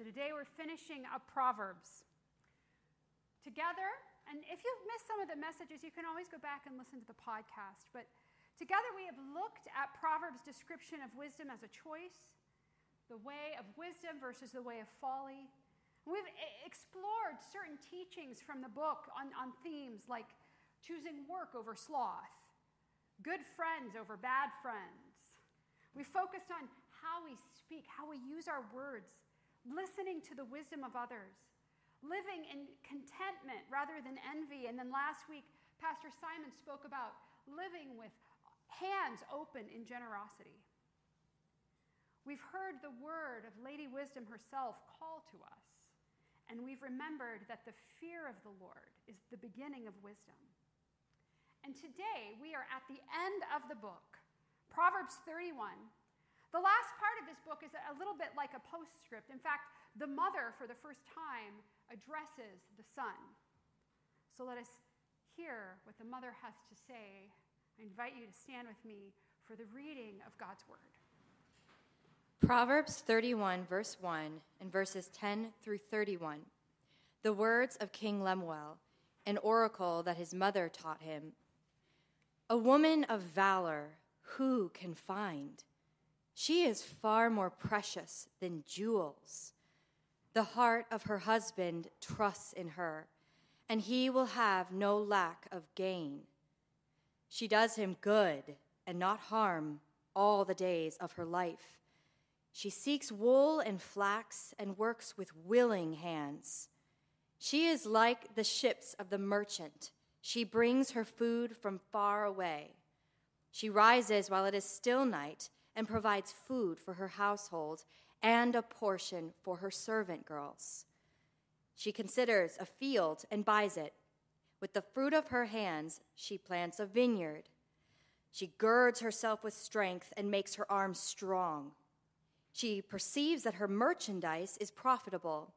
So today we're finishing up Proverbs together. And if you've missed some of the messages, you can always go back and listen to the podcast. But together we have looked at Proverbs' description of wisdom as a choice, the way of wisdom versus the way of folly. We've explored certain teachings from the book on, on themes like choosing work over sloth, good friends over bad friends. We focused on how we speak, how we use our words, listening to the wisdom of others, living in contentment rather than envy. And then last week, Pastor Simon spoke about living with hands open in generosity. We've heard the word of Lady Wisdom herself call to us, and we've remembered that the fear of the Lord is the beginning of wisdom. And today we are at the end of the book, Proverbs 31. The last part of this book is a little bit like a postscript. In fact, the mother, for the first time, addresses the son. So let us hear what the mother has to say. I invite you to stand with me for the reading of God's word. Proverbs 31, verse 1, and verses 10 through 31. The words of King Lemuel, an oracle that his mother taught him. A woman of valor, who can find? She is far more precious than jewels. The heart of her husband trusts in her, and he will have no lack of gain. She does him good and not harm all the days of her life. She seeks wool and flax and works with willing hands. She is like the ships of the merchant. She brings her food from far away. She rises while it is still night and provides food for her household and a portion for her servant girls. She considers a field and buys it. With the fruit of her hands, she plants a vineyard. She girds herself with strength and makes her arms strong. She perceives that her merchandise is profitable.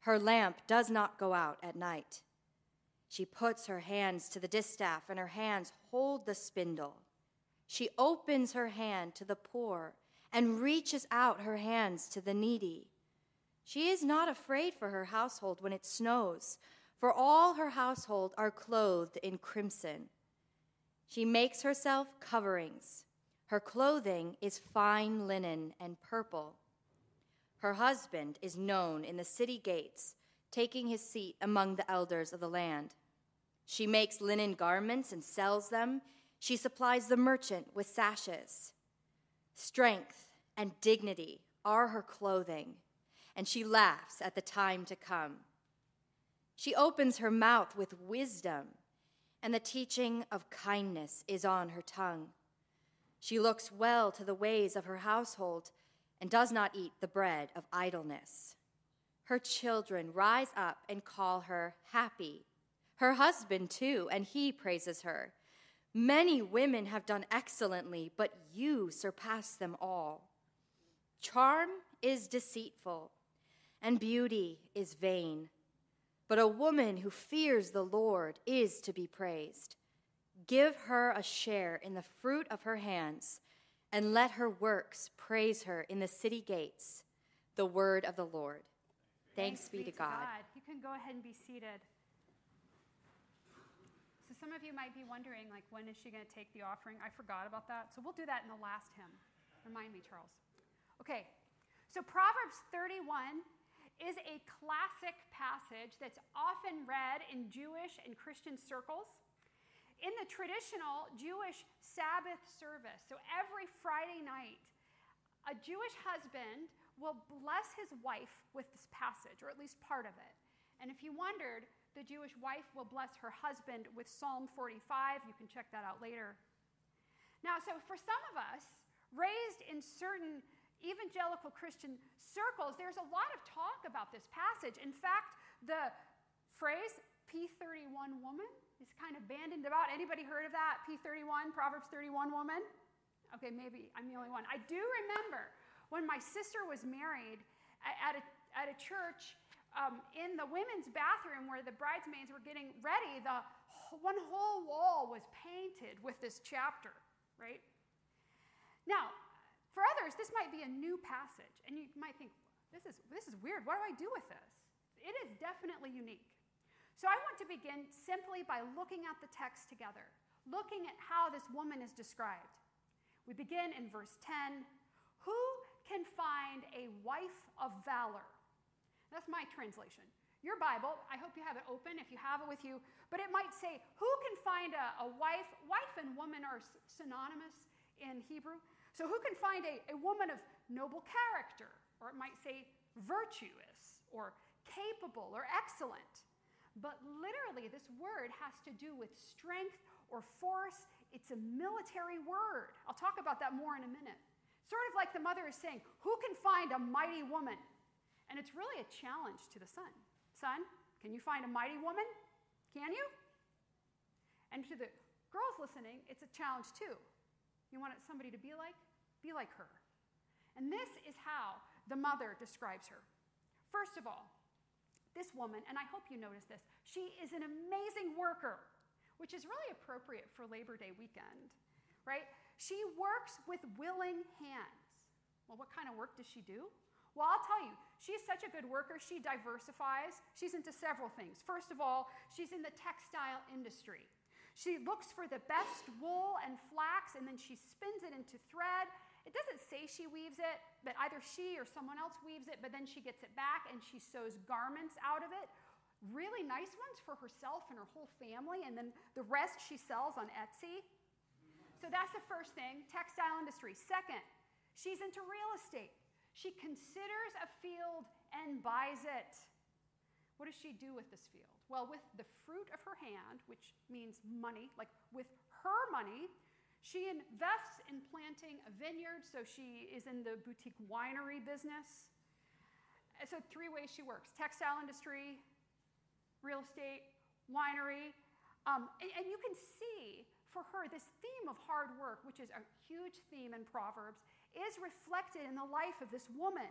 Her lamp does not go out at night. She puts her hands to the distaff, and her hands hold the spindle. She opens her hand to the poor and reaches out her hands to the needy. She is not afraid for her household when it snows, for all her household are clothed in crimson. She makes herself coverings her clothing is fine linen and purple. Her husband is known in the city gates, taking his seat among the elders of the land. She makes linen garments and sells them. She supplies the merchant with sashes. Strength and dignity are her clothing, and she laughs at the time to come. She opens her mouth with wisdom, and the teaching of kindness is on her tongue. She looks well to the ways of her household and does not eat the bread of idleness. Her children rise up and call her happy. Her husband, too, and he praises her. Many women have done excellently, but you surpass them all. Charm is deceitful, and beauty is vain. But a woman who fears the Lord is to be praised. Give her a share in the fruit of her hands, and let her works praise her in the city gates. The word of the Lord. Thanks, Thanks be, to God. God. You can go ahead and be seated. So some of you might be wondering, like, when is she going to take the offering? I forgot about that. So we'll do that in the last hymn. Remind me, Charles. Okay. So Proverbs 31 is a classic passage that's often read in Jewish and Christian circles in the traditional Jewish Sabbath service, so every Friday night, a Jewish husband will bless his wife with this passage, or at least part of it. And if you wondered, the Jewish wife will bless her husband with Psalm 45. You can check that out later. Now, so for some of us, raised in certain evangelical Christian circles, there's a lot of talk about this passage. In fact, the phrase P31 woman is kind of bandied about. Anybody heard of that? P31, Proverbs 31 woman? Okay, maybe I'm the only one. I do remember when my sister was married at a, at a church um, in the women's bathroom where the bridesmaids were getting ready, the one whole wall was painted with this chapter, right? Now, for others, this might be a new passage, and you might think, this is, this is weird. What do I do with this? It is definitely unique. So I want to begin simply by looking at the text together, looking at how this woman is described. We begin in verse 10 Who can find a wife of valor? That's my translation. Your Bible, I hope you have it open if you have it with you, but it might say, Who can find a, a wife? Wife and woman are synonymous in Hebrew. So, who can find a, a woman of noble character? Or it might say virtuous or capable or excellent. But literally, this word has to do with strength or force. It's a military word. I'll talk about that more in a minute. Sort of like the mother is saying, Who can find a mighty woman? And it's really a challenge to the son. Son, can you find a mighty woman? Can you? And to the girls listening, it's a challenge too. You want somebody to be like? Be like her. And this is how the mother describes her. First of all, this woman, and I hope you notice this, she is an amazing worker, which is really appropriate for Labor Day weekend, right? She works with willing hands. Well, what kind of work does she do? Well, I'll tell you, she's such a good worker. She diversifies. She's into several things. First of all, she's in the textile industry. She looks for the best wool and flax, and then she spins it into thread. It doesn't say she weaves it, but either she or someone else weaves it, but then she gets it back and she sews garments out of it. Really nice ones for herself and her whole family, and then the rest she sells on Etsy. So that's the first thing textile industry. Second, she's into real estate. She considers a field and buys it. What does she do with this field? Well, with the fruit of her hand, which means money, like with her money, she invests in planting a vineyard, so she is in the boutique winery business. So, three ways she works textile industry, real estate, winery. Um, and, and you can see for her this theme of hard work, which is a huge theme in Proverbs, is reflected in the life of this woman.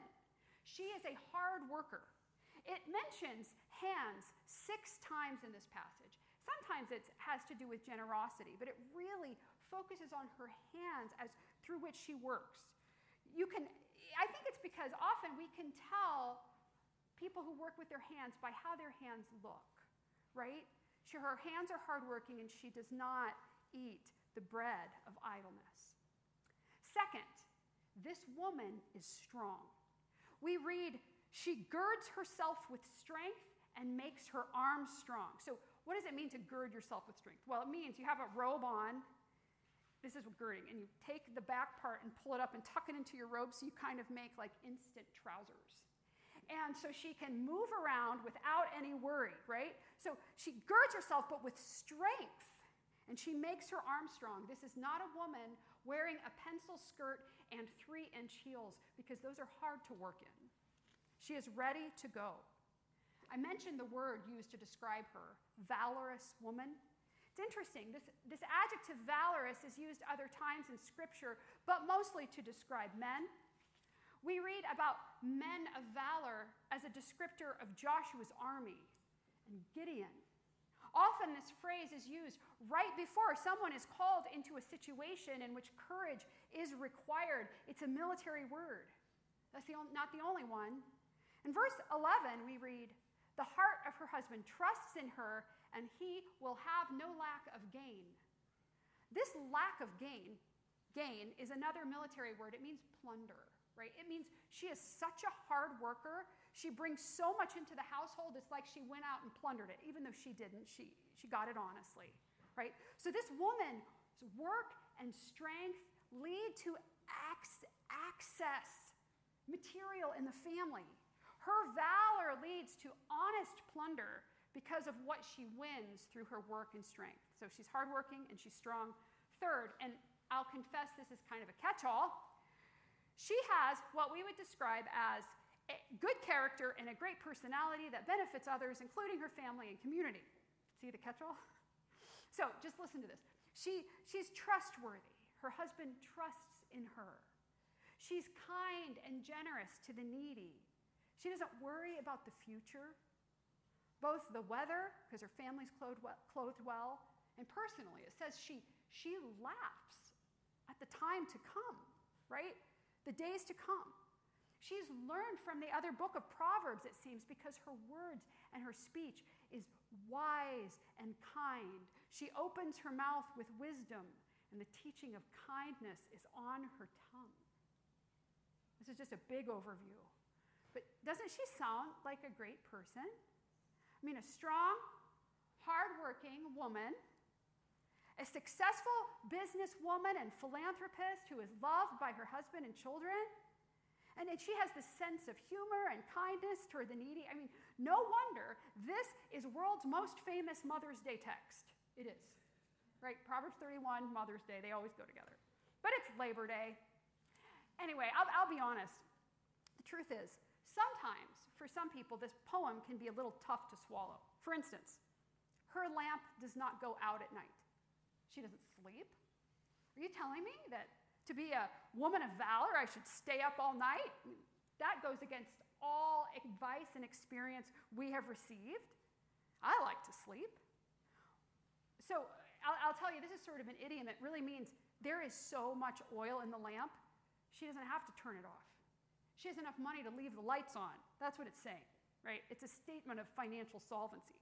She is a hard worker. It mentions hands six times in this passage. Sometimes it has to do with generosity, but it really focuses on her hands as through which she works. You can I think it's because often we can tell people who work with their hands by how their hands look, right? She, her hands are hardworking and she does not eat the bread of idleness. Second, this woman is strong. We read, she girds herself with strength and makes her arms strong. So, what does it mean to gird yourself with strength? Well, it means you have a robe on. This is girding, and you take the back part and pull it up and tuck it into your robe so you kind of make like instant trousers. And so she can move around without any worry, right? So she girds herself, but with strength, and she makes her arms strong. This is not a woman wearing a pencil skirt and three inch heels because those are hard to work in. She is ready to go. I mentioned the word used to describe her valorous woman. It's interesting. This, this adjective valorous is used other times in Scripture, but mostly to describe men. We read about men of valor as a descriptor of Joshua's army and Gideon Often, this phrase is used right before someone is called into a situation in which courage is required. It's a military word. That's the not the only one. In verse 11, we read, The heart of her husband trusts in her, and he will have no lack of gain. This lack of gain, gain is another military word. It means plunder, right? It means she is such a hard worker she brings so much into the household, it's like she went out and plundered it. Even though she didn't, she, she got it honestly, right? So this woman's work and strength lead to access material in the family. Her valor leads to honest plunder because of what she wins through her work and strength. So she's hardworking and she's strong. Third, and I'll confess this is kind of a catch all, she has what we would describe as good character and a great personality that benefits others, including her family and community. See the catch all? So just listen to this. She, she's trustworthy. Her husband trusts in her. She's kind and generous to the needy. She doesn't worry about the future, both the weather, because her family's clothed well, clothed well, and personally, it says she, she laughs at the time to come, right? The days to come. She's learned from the other book of Proverbs, it seems, because her words and her speech is wise and kind. She opens her mouth with wisdom, and the teaching of kindness is on her tongue. This is just a big overview. But doesn't she sound like a great person? I mean, a strong, hardworking woman, a successful businesswoman and philanthropist who is loved by her husband and children. And she has this sense of humor and kindness toward the needy. I mean, no wonder this is world's most famous Mother's Day text. It is. Right? Proverbs 31, Mother's Day, they always go together. But it's Labor Day. Anyway, I'll, I'll be honest. The truth is, sometimes for some people, this poem can be a little tough to swallow. For instance, her lamp does not go out at night. She doesn't sleep. Are you telling me that to be a woman of valor, I should stay up all night. That goes against all advice and experience we have received. I like to sleep. So I'll, I'll, tell you, this is sort of an idiom that really means there is so much oil in the lamp, she doesn't have to turn it off. She has enough money to leave the lights on. That's what it's saying, right? It's a statement of financial solvency.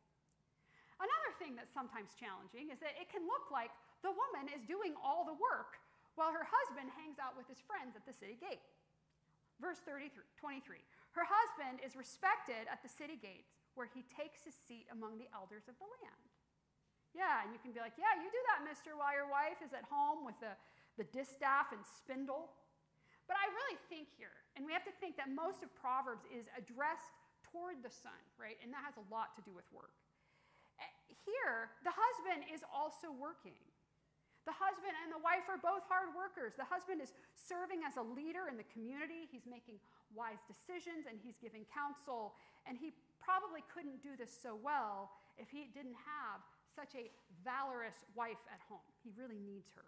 Another thing that's sometimes challenging is that it can look like the woman is doing all the work while her husband hangs out with his friends at the city gate. Verse 23, 23. Her husband is respected at the city gates where he takes his seat among the elders of the land. Yeah, and you can be like, yeah, you do that, mister, while your wife is at home with the, the distaff and spindle. But I really think here, and we have to think that most of Proverbs is addressed toward the son, right? And that has a lot to do with work. Eh, here, the husband is also working. The husband and the wife are both hard workers. The husband is serving as a leader in the community. He's making wise decisions and he's giving counsel. And he probably couldn't do this so well if he didn't have such a valorous wife at home. He really needs her.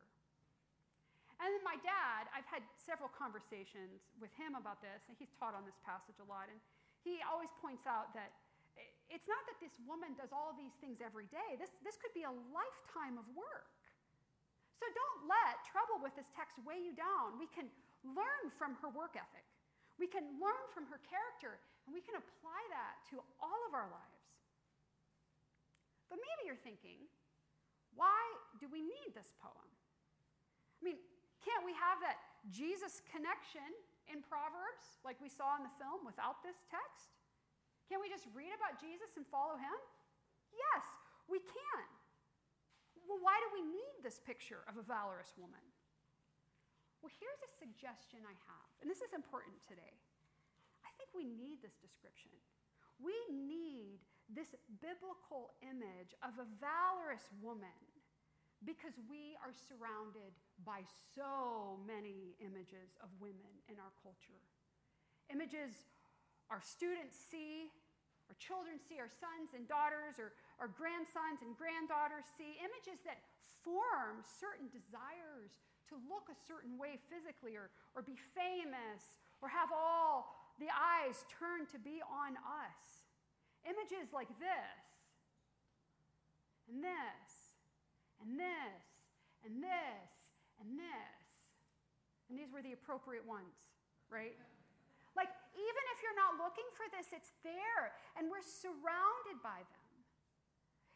And then my dad, I've had several conversations with him about this, and he's taught on this passage a lot. And he always points out that it's not that this woman does all these things every day, this, this could be a lifetime of work. So don't let trouble with this text weigh you down. We can learn from her work ethic, we can learn from her character, and we can apply that to all of our lives. But maybe you're thinking, why do we need this poem? I mean, can't we have that Jesus connection in Proverbs like we saw in the film without this text? Can we just read about Jesus and follow him? Yes, we can. Well, why do we need this picture of a valorous woman? Well, here's a suggestion I have, and this is important today. I think we need this description. We need this biblical image of a valorous woman because we are surrounded by so many images of women in our culture. Images our students see, our children see, our sons and daughters, or our grandsons and granddaughters see, images that form certain desires to look a certain way physically, or, or be famous, or have all the eyes turned to be on us. Images like this, and this, and this, and this, and this. And these were the appropriate ones, right? Like, even if you're not looking for this, it's there, and we're surrounded by them.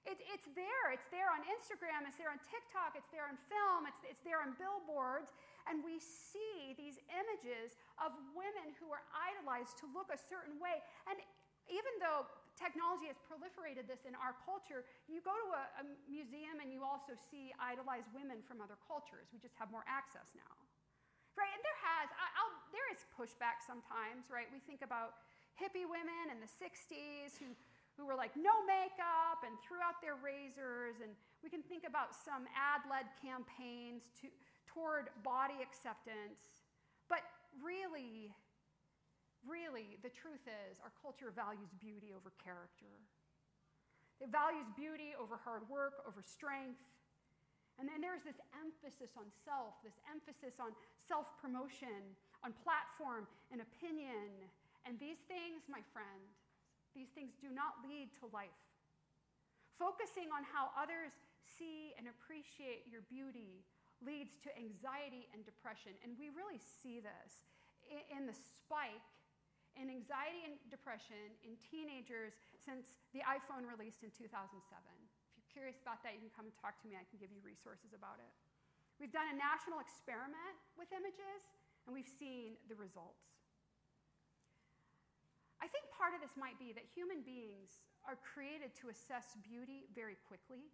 It, it's there. It's there on Instagram, it's there on TikTok, it's there on film, it's, it's there on billboards, and we see these images of women who are idolized to look a certain way. And even though technology has proliferated this in our culture, you go to a, a museum and you also see idolized women from other cultures. We just have more access now. Right, and there has, I, there is pushback sometimes, right? We think about hippie women in the 60s who, who were like no makeup and threw out their razors, and we can think about some ad led campaigns to, toward body acceptance. But really, really, the truth is our culture values beauty over character. It values beauty over hard work, over strength, and then there's this emphasis on self, this emphasis on self promotion, on platform and opinion. And these things, my friend, these things do not lead to life. Focusing on how others see and appreciate your beauty leads to anxiety and depression. And we really see this in the spike in anxiety and depression in teenagers since the iPhone released in 2007. Curious about that, you can come and talk to me. I can give you resources about it. We've done a national experiment with images, and we've seen the results. I think part of this might be that human beings are created to assess beauty very quickly.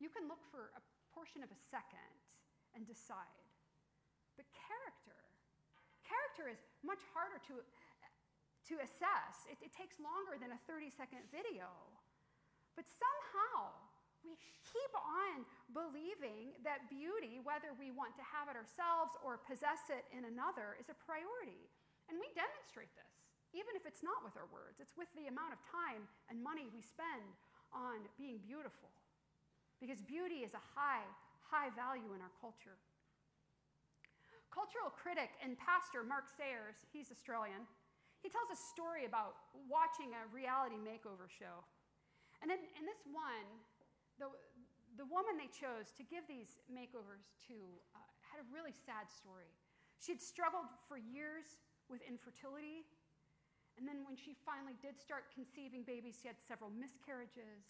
You can look for a portion of a second and decide. But character, character is much harder to to assess. It, it takes longer than a 30 second video. But somehow, we keep on believing that beauty, whether we want to have it ourselves or possess it in another, is a priority. And we demonstrate this, even if it's not with our words. It's with the amount of time and money we spend on being beautiful. Because beauty is a high, high value in our culture. Cultural critic and pastor Mark Sayers, he's Australian, he tells a story about watching a reality makeover show. And in, in this one, the, the woman they chose to give these makeovers to uh, had a really sad story. She'd struggled for years with infertility. And then when she finally did start conceiving babies, she had several miscarriages.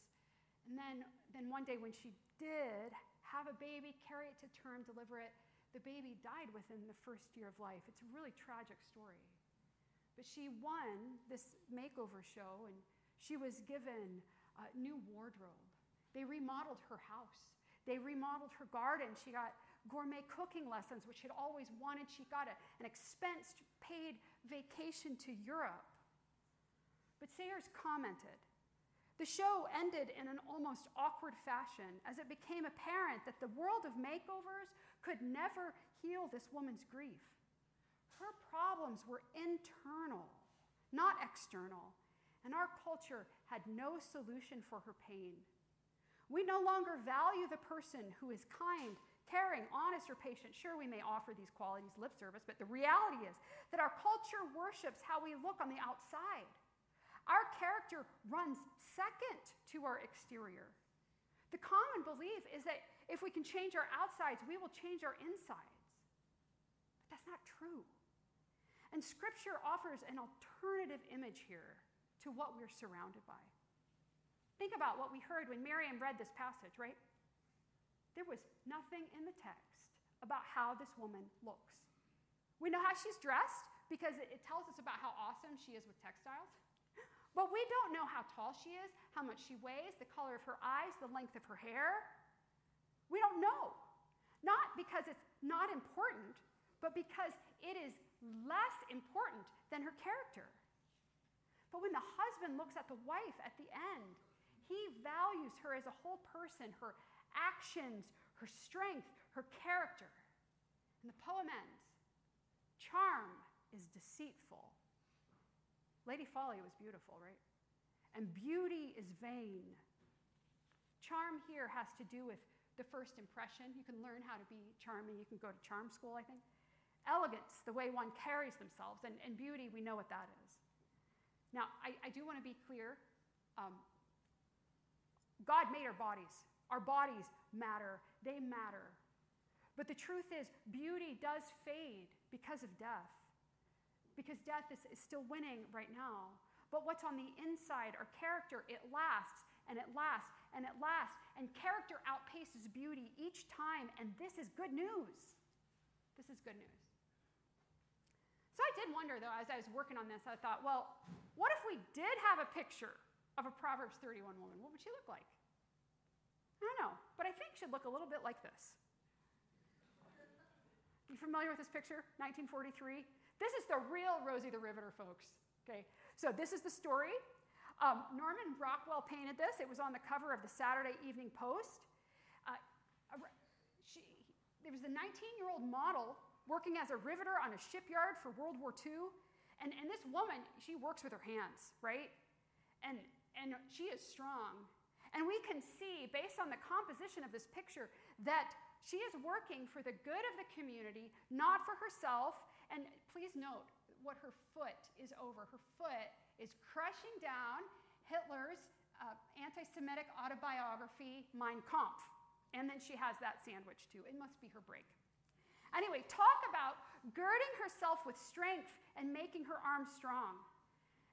And then, then one day when she did have a baby, carry it to term, deliver it, the baby died within the first year of life. It's a really tragic story. But she won this makeover show and she was given a new wardrobe. They remodeled her house. They remodeled her garden. She got gourmet cooking lessons, which she'd always wanted. She got a, an expense paid vacation to Europe. But Sayers commented the show ended in an almost awkward fashion as it became apparent that the world of makeovers could never heal this woman's grief. Her problems were internal, not external, and our culture had no solution for her pain. We no longer value the person who is kind, caring, honest, or patient. Sure, we may offer these qualities lip service, but the reality is that our culture worships how we look on the outside. Our character runs second to our exterior. The common belief is that if we can change our outsides, we will change our insides. But that's not true. And Scripture offers an alternative image here to what we're surrounded by. Think about what we heard when Miriam read this passage, right? There was nothing in the text about how this woman looks. We know how she's dressed because it, tells us about how awesome she is with textiles. But we don't know how tall she is, how much she weighs, the color of her eyes, the length of her hair. We don't know. Not because it's not important, but because it is less important than her character. But when the husband looks at the wife at the end, he values her as a whole person, her actions, her strength, her character. And the poem ends Charm is deceitful. Lady Folly was beautiful, right? And beauty is vain. Charm here has to do with the first impression. You can learn how to be charming. You can go to charm school, I think. Elegance, the way one carries themselves, and, and beauty, we know what that is. Now, I, I do want to be clear. Um, God made our bodies. Our bodies matter, they matter. But the truth is, beauty does fade because of death, because death is, is still winning right now. But what's on the inside, our character, it lasts and it lasts and it lasts. And character outpaces beauty each time. And this is good news. This is good news. So I did wonder, though, as I was working on this, I thought, well, what if we did have a picture of a Proverbs 31 woman? What would she look like? I don't know, but I think she'd look a little bit like this. You familiar with this picture? 1943. This is the real Rosie the Riveter, folks. Okay, so this is the story. Um, Norman Rockwell painted this. It was on the cover of the Saturday Evening Post. Uh, she, there was a 19-year-old model working as a riveter on a shipyard for World War II. And, and this woman, she works with her hands, right? And, and she is strong. And we can see, based on the composition of this picture, that she is working for the good of the community, not for herself. And please note what her foot is over. Her foot is crushing down Hitler's uh, anti Semitic autobiography, Mein Kampf. And then she has that sandwich too. It must be her break. Anyway, talk about girding herself with strength and making her arms strong.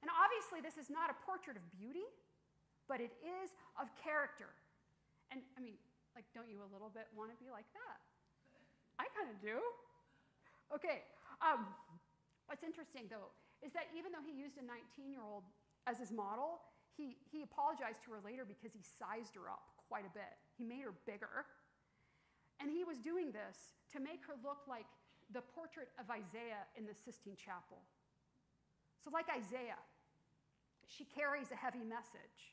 And obviously, this is not a portrait of beauty, but it is of character. And I mean, like, don't you a little bit want to be like that? I kind of do. Okay. Um, what's interesting, though, is that even though he used a 19 year old as his model, he, he apologized to her later because he sized her up quite a bit. He made her bigger. And he was doing this to make her look like the portrait of Isaiah in the Sistine Chapel. So, like Isaiah, she carries a heavy message.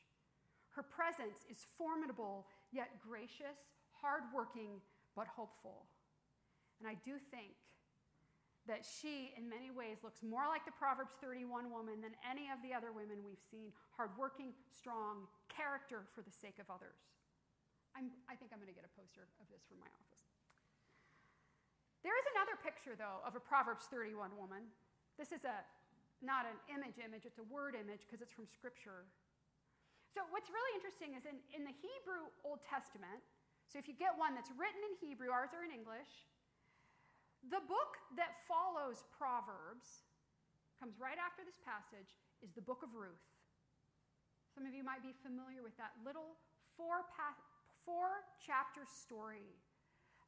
Her presence is formidable, yet gracious, hardworking, but hopeful. And I do think that she, in many ways, looks more like the Proverbs 31 woman than any of the other women we've seen hardworking, strong, character for the sake of others. I'm, i think I'm going to get a poster of this for my office. There is another picture, though, of a Proverbs 31 woman. This is a not an image image, it's a word image because it's from Scripture. So, what's really interesting is in, in the Hebrew Old Testament, so if you get one that's written in Hebrew, ours are in English, the book that follows Proverbs comes right after this passage is the book of Ruth. Some of you might be familiar with that little four, four chapter story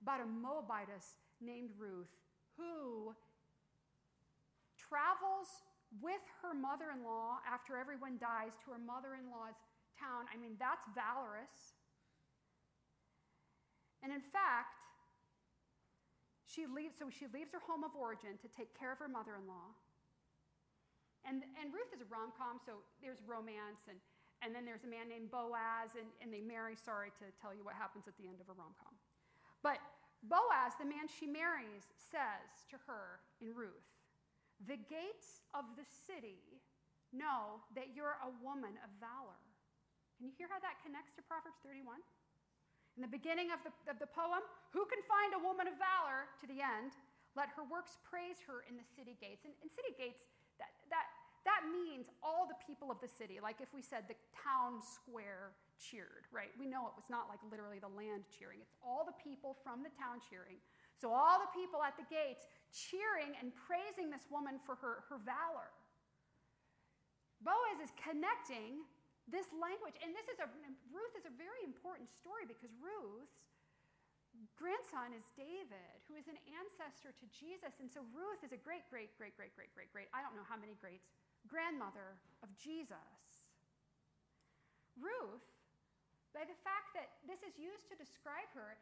about a Moabitess named Ruth who travels with her mother in law after everyone dies to her mother in law's town. I mean, that's valorous. And in fact, she leaves, so she leaves her home of origin to take care of her mother in law. And, and Ruth is a rom com, so there's romance, and, and then there's a man named Boaz, and, and they marry. Sorry to tell you what happens at the end of a rom com. But Boaz, the man she marries, says to her in Ruth, the gates of the city know that you're a woman of valor. Can you hear how that connects to Proverbs 31? In the beginning of the, of the poem, who can find a woman of valor to the end? Let her works praise her in the city gates. And, and city gates, that, that, that means all the people of the city. Like if we said the town square cheered, right? We know it was not like literally the land cheering, it's all the people from the town cheering. So all the people at the gates cheering and praising this woman for her, her valor. Boaz is connecting this language, and this is a Ruth is a very important story because Ruth's grandson is David, who is an ancestor to Jesus, and so Ruth is a great, great, great, great, great, great, great. I don't know how many greats grandmother of Jesus. Ruth, by the fact that this is used to describe her,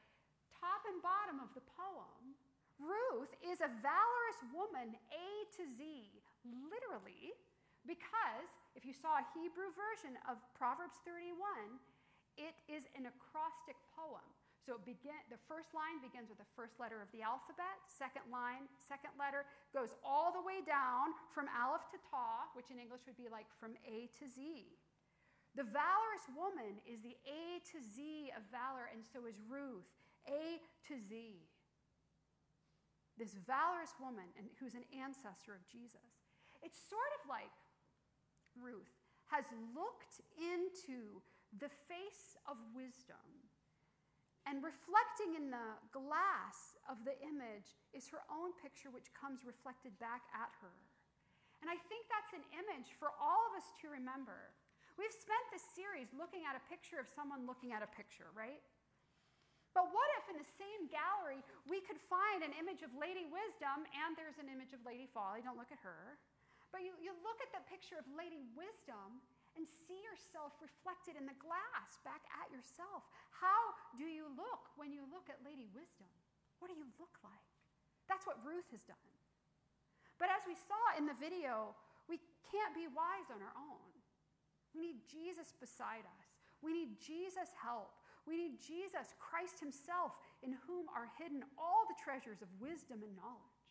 top and bottom of the poem, Ruth is a valorous woman, A to Z, literally, because if you saw a Hebrew version of Proverbs 31, it is an acrostic poem. So begin, the first line begins with the first letter of the alphabet, second line, second letter, goes all the way down from Aleph to Ta, which in English would be like from A to Z. The valorous woman is the A to Z of valor, and so is Ruth, A to Z this valorous woman and who's an ancestor of Jesus. It's sort of like Ruth has looked into the face of wisdom and reflecting in the glass of the image is her own picture, which comes reflected back at her. And I think that's an image for all of us to remember. We've spent this series looking at a picture of someone looking at a picture, right? But what if in the same gallery we could find an image of Lady Wisdom and there's an image of Lady Folly? Don't look at her. But you, you look at the picture of Lady Wisdom and see yourself reflected in the glass back at yourself. How do you look when you look at Lady Wisdom? What do you look like? That's what Ruth has done. But as we saw in the video, we can't be wise on our own. We need Jesus beside us. We need Jesus' help. We need Jesus, Christ Himself, in whom are hidden all the treasures of wisdom and knowledge.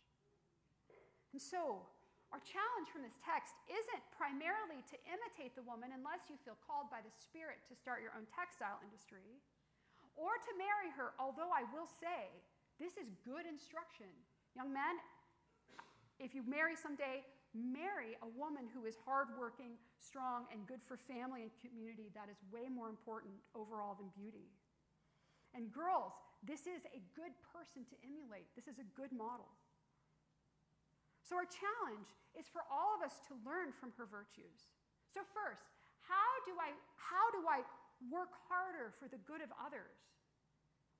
And so, our challenge from this text isn't primarily to imitate the woman unless you feel called by the Spirit to start your own textile industry, or to marry her, although I will say this is good instruction. Young men, if you marry someday, marry a woman who is hardworking, strong, and good for family and community. That is way more important overall than beauty. And girls, this is a good person to emulate. This is a good model. So, our challenge is for all of us to learn from her virtues. So, first, how do I, how do I work harder for the good of others?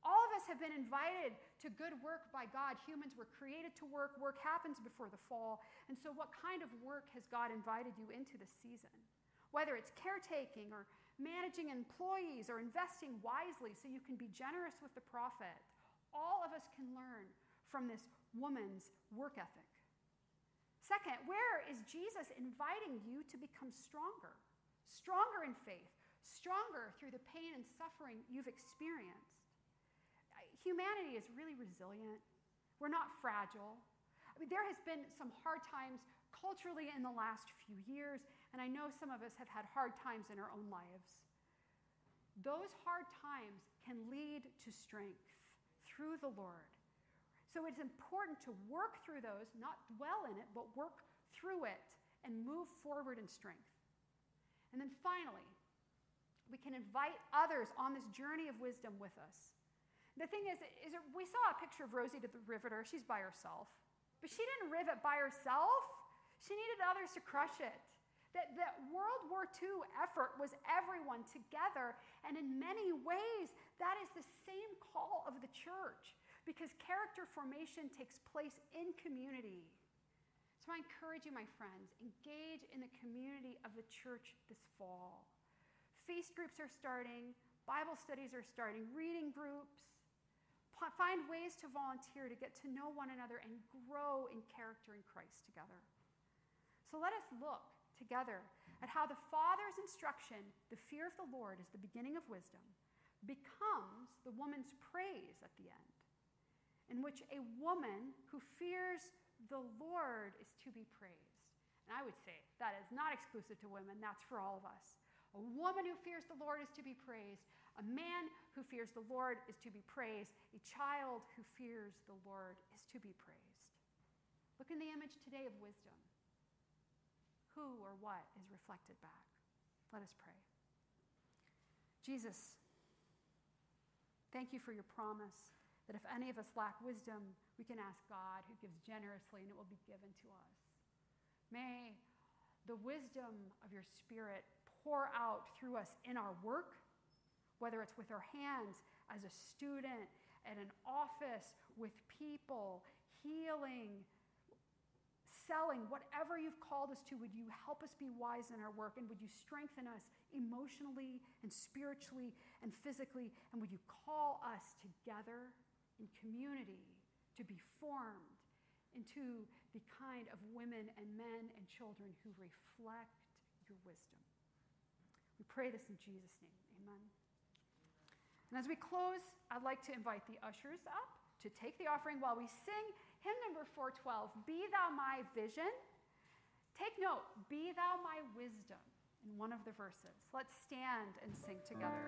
All of us have been invited to good work by God. Humans were created to work. Work happens before the fall. And so, what kind of work has God invited you into this season? Whether it's caretaking or managing employees or investing wisely so you can be generous with the profit, all of us can learn from this woman's work ethic. Second, where is Jesus inviting you to become stronger? Stronger in faith, stronger through the pain and suffering you've experienced. Humanity is really resilient. We're not fragile. I mean, there has been some hard times culturally in the last few years, and I know some of us have had hard times in our own lives. Those hard times can lead to strength through the Lord. So it's important to work through those, not dwell in it, but work through it and move forward in strength. And then finally, we can invite others on this journey of wisdom with us. The thing is, is we saw a picture of Rosie to the Riveter. She's by herself. But she didn't rivet by herself. She needed others to crush it. That, that World War II effort was everyone together. And in many ways, that is the same call of the church because character formation takes place in community. So I encourage you, my friends, engage in the community of the church this fall. Feast groups are starting, Bible studies are starting, reading groups. Find ways to volunteer to get to know one another and grow in character in Christ together. So let us look together at how the Father's instruction, the fear of the Lord is the beginning of wisdom, becomes the woman's praise at the end in which a woman who fears the Lord is to be praised. And I would say that is not exclusive to women, that's for all of us. A woman who fears the Lord is to be praised. A man who fears the Lord is to be praised. A child who fears the Lord is to be praised. Look in the image today of wisdom. Who or what is reflected back? Let us pray. Jesus, thank you for your promise that if any of us lack wisdom, we can ask God who gives generously and it will be given to us. May the wisdom of your Spirit pour out through us in our work, whether it's with our hands as a student, at an office, with people, healing, selling, whatever you've called us to, would you help us be wise in our work and would you strengthen us emotionally and spiritually and physically? And would you call us together in community to be formed into the kind of women and men and children who reflect your wisdom. We pray this in Jesus' name. Amen. And as we close, I'd like to invite the ushers up to take the offering while we sing hymn number 412 Be Thou My Vision. Take note, Be Thou My Wisdom in one of the verses. Let's stand and sing together.